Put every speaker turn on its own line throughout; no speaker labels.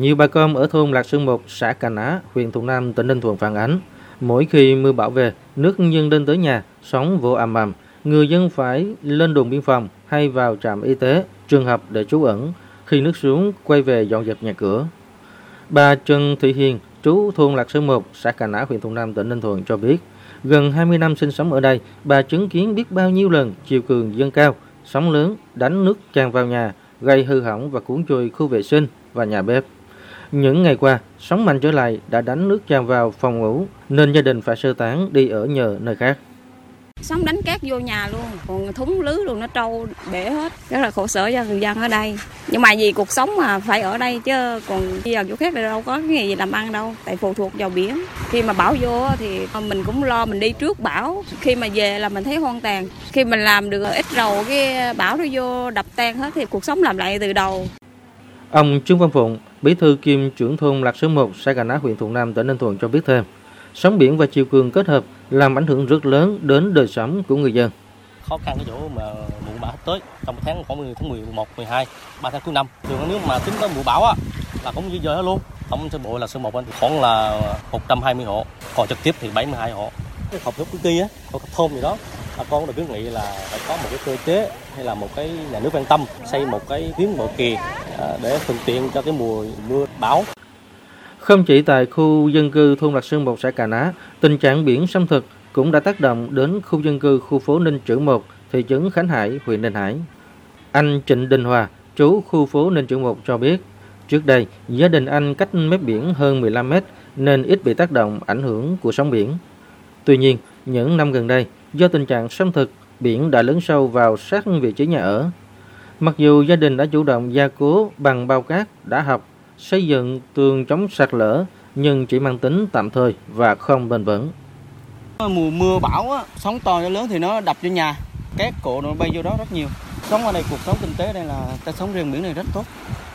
Nhiều bà con ở thôn Lạc Sơn 1, xã Cà Ná, huyện Thuận Nam, tỉnh Ninh Thuận phản ánh, mỗi khi mưa bão về, nước dâng lên tới nhà, sóng vô ầm ầm, người dân phải lên đồn biên phòng hay vào trạm y tế, trường học để trú ẩn, khi nước xuống quay về dọn dẹp nhà cửa. Bà Trần Thị Hiền, trú thôn Lạc Sơn 1, xã Cà Ná, huyện Thuận Nam, tỉnh Ninh Thuận cho biết, gần 20 năm sinh sống ở đây, bà chứng kiến biết bao nhiêu lần chiều cường dâng cao, sóng lớn đánh nước tràn vào nhà, gây hư hỏng và cuốn trôi khu vệ sinh và nhà bếp. Những ngày qua, sóng mạnh trở lại đã đánh nước tràn vào phòng ngủ nên gia đình phải sơ tán đi ở nhờ nơi khác.
Sóng đánh cát vô nhà luôn, còn thúng lưới luôn nó trâu bể hết. Rất là khổ sở cho người dân ở đây. Nhưng mà vì cuộc sống mà phải ở đây chứ còn đi vào chỗ khác thì đâu có cái nghề gì làm ăn đâu, tại phụ thuộc vào biển. Khi mà bão vô thì mình cũng lo mình đi trước bão. Khi mà về là mình thấy hoang tàn. Khi mình làm được ít rồi cái bão nó vô đập tan hết thì cuộc sống làm lại từ đầu.
Ông Trương Văn Phụng, bí thư kiêm trưởng thôn Lạc Sơn 1, xã Cà Ná, huyện Thuận Nam, tỉnh Ninh Thuận cho biết thêm, sóng biển và chiều cường kết hợp làm ảnh hưởng rất lớn đến đời sống của người dân.
Khó khăn cái chỗ mà mùa bão tới trong tháng khoảng tháng 11, 12, 3 tháng cuối năm. Thường nếu mà tính tới mùa bão á là cũng như giờ hết luôn. Tổng sơ bộ là sơ một thì khoảng là 120 hộ, còn trực tiếp thì 72 hộ. Cái họp thúc kỳ á, họp thôn gì đó bà con được kiến nghị là phải có một cái cơ chế hay là một cái nhà nước quan tâm xây một cái tuyến bờ kè để thuận tiện cho cái mùa mưa bão.
Không chỉ tại khu dân cư thôn Lạc Sơn 1 xã Cà Ná, tình trạng biển xâm thực cũng đã tác động đến khu dân cư khu phố Ninh Chữ 1, thị trấn Khánh Hải, huyện Ninh Hải. Anh Trịnh Đình Hòa, trú khu phố Ninh Chữ 1 cho biết, trước đây gia đình anh cách mép biển hơn 15 mét nên ít bị tác động ảnh hưởng của sóng biển. Tuy nhiên, những năm gần đây, do tình trạng xâm thực, biển đã lấn sâu vào sát vị trí nhà ở. Mặc dù gia đình đã chủ động gia cố bằng bao cát đã học, xây dựng tường chống sạt lở, nhưng chỉ mang tính tạm thời và không bền vững.
Mùa mưa bão, á, sóng to lớn thì nó đập vô nhà, cát cộ nó bay vô đó rất nhiều. Sống ở đây, cuộc sống kinh tế đây là ta sống riêng biển này rất tốt.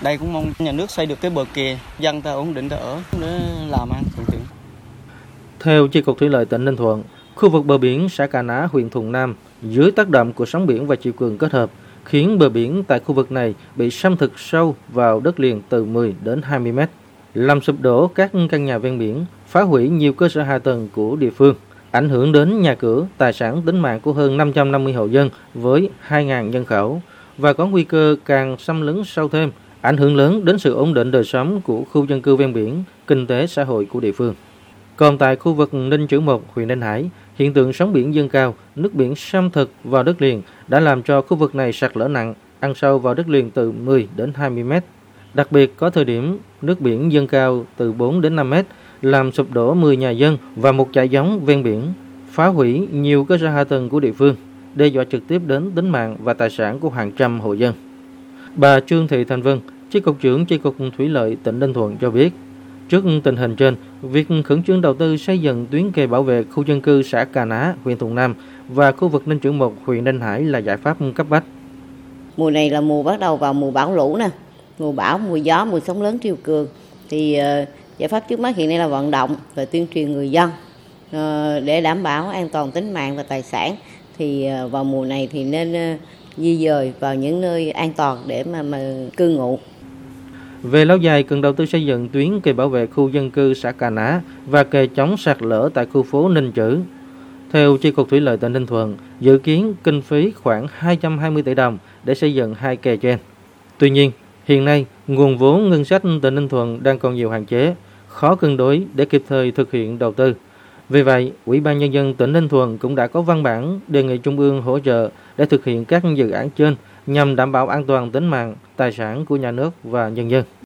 Đây cũng mong nhà nước xây được cái bờ kè, dân ta ổn định ta ở để làm ăn thuận tiện.
Theo Chi cục Thủy lợi tỉnh Ninh Thuận, Khu vực bờ biển xã Cà Ná, huyện Thuận Nam, dưới tác động của sóng biển và chiều cường kết hợp, khiến bờ biển tại khu vực này bị xâm thực sâu vào đất liền từ 10 đến 20 mét, làm sụp đổ các căn nhà ven biển, phá hủy nhiều cơ sở hạ tầng của địa phương, ảnh hưởng đến nhà cửa, tài sản tính mạng của hơn 550 hộ dân với 2.000 nhân khẩu và có nguy cơ càng xâm lấn sâu thêm, ảnh hưởng lớn đến sự ổn định đời sống của khu dân cư ven biển, kinh tế xã hội của địa phương. Còn tại khu vực Ninh Chữ 1, huyện Ninh Hải, hiện tượng sóng biển dâng cao, nước biển xâm thực vào đất liền đã làm cho khu vực này sạt lở nặng, ăn sâu vào đất liền từ 10 đến 20 mét. Đặc biệt có thời điểm nước biển dâng cao từ 4 đến 5 mét, làm sụp đổ 10 nhà dân và một trại giống ven biển, phá hủy nhiều cơ sở hạ tầng của địa phương, đe dọa trực tiếp đến tính mạng và tài sản của hàng trăm hộ dân. Bà Trương Thị Thành Vân, Chi cục trưởng Chi cục Thủy lợi tỉnh Ninh Thuận cho biết, Trước tình hình trên, việc khẩn trương đầu tư xây dựng tuyến kè bảo vệ khu dân cư xã Cà Ná, huyện Thuận Nam và khu vực Ninh Trưởng 1, huyện Ninh Hải là giải pháp cấp bách.
Mùa này là mùa bắt đầu vào mùa bão lũ nè, mùa bão, mùa gió, mùa sóng lớn triều cường. Thì uh, giải pháp trước mắt hiện nay là vận động và tuyên truyền người dân uh, để đảm bảo an toàn tính mạng và tài sản. Thì uh, vào mùa này thì nên di dời vào những nơi an toàn để mà, mà cư ngụ.
Về lâu dài, cần đầu tư xây dựng tuyến kè bảo vệ khu dân cư xã Cà Ná và kè chống sạt lở tại khu phố Ninh Chữ. Theo Chi cục Thủy lợi tỉnh Ninh Thuận, dự kiến kinh phí khoảng 220 tỷ đồng để xây dựng hai kè trên. Tuy nhiên, hiện nay, nguồn vốn ngân sách tỉnh Ninh Thuận đang còn nhiều hạn chế, khó cân đối để kịp thời thực hiện đầu tư. Vì vậy, Ủy ban Nhân dân tỉnh Ninh Thuận cũng đã có văn bản đề nghị Trung ương hỗ trợ để thực hiện các dự án trên nhằm đảm bảo an toàn tính mạng, tài sản của nhà nước và nhân dân.